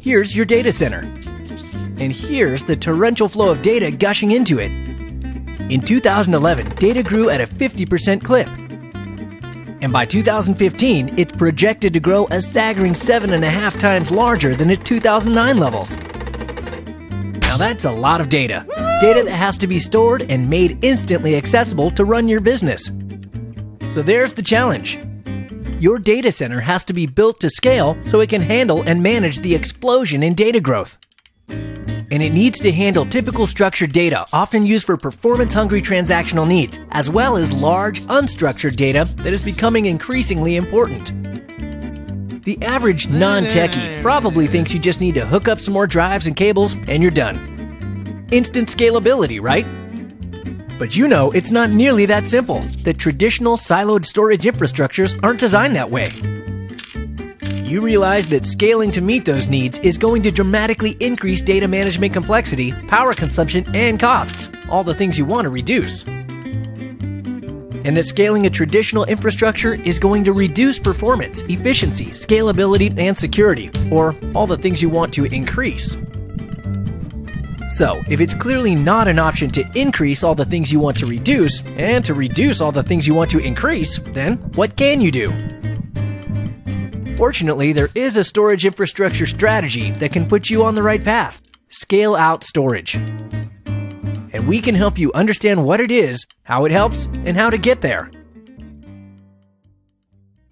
Here's your data center. And here's the torrential flow of data gushing into it. In 2011, data grew at a 50% clip. And by 2015, it's projected to grow a staggering seven and a half times larger than its 2009 levels. Now that's a lot of data. Data that has to be stored and made instantly accessible to run your business. So there's the challenge. Your data center has to be built to scale so it can handle and manage the explosion in data growth. And it needs to handle typical structured data, often used for performance hungry transactional needs, as well as large, unstructured data that is becoming increasingly important. The average non techie probably thinks you just need to hook up some more drives and cables and you're done. Instant scalability, right? But you know, it's not nearly that simple. The traditional siloed storage infrastructures aren't designed that way. You realize that scaling to meet those needs is going to dramatically increase data management complexity, power consumption, and costs, all the things you want to reduce. And that scaling a traditional infrastructure is going to reduce performance, efficiency, scalability, and security, or all the things you want to increase. So, if it's clearly not an option to increase all the things you want to reduce, and to reduce all the things you want to increase, then what can you do? Fortunately, there is a storage infrastructure strategy that can put you on the right path scale out storage. And we can help you understand what it is, how it helps, and how to get there.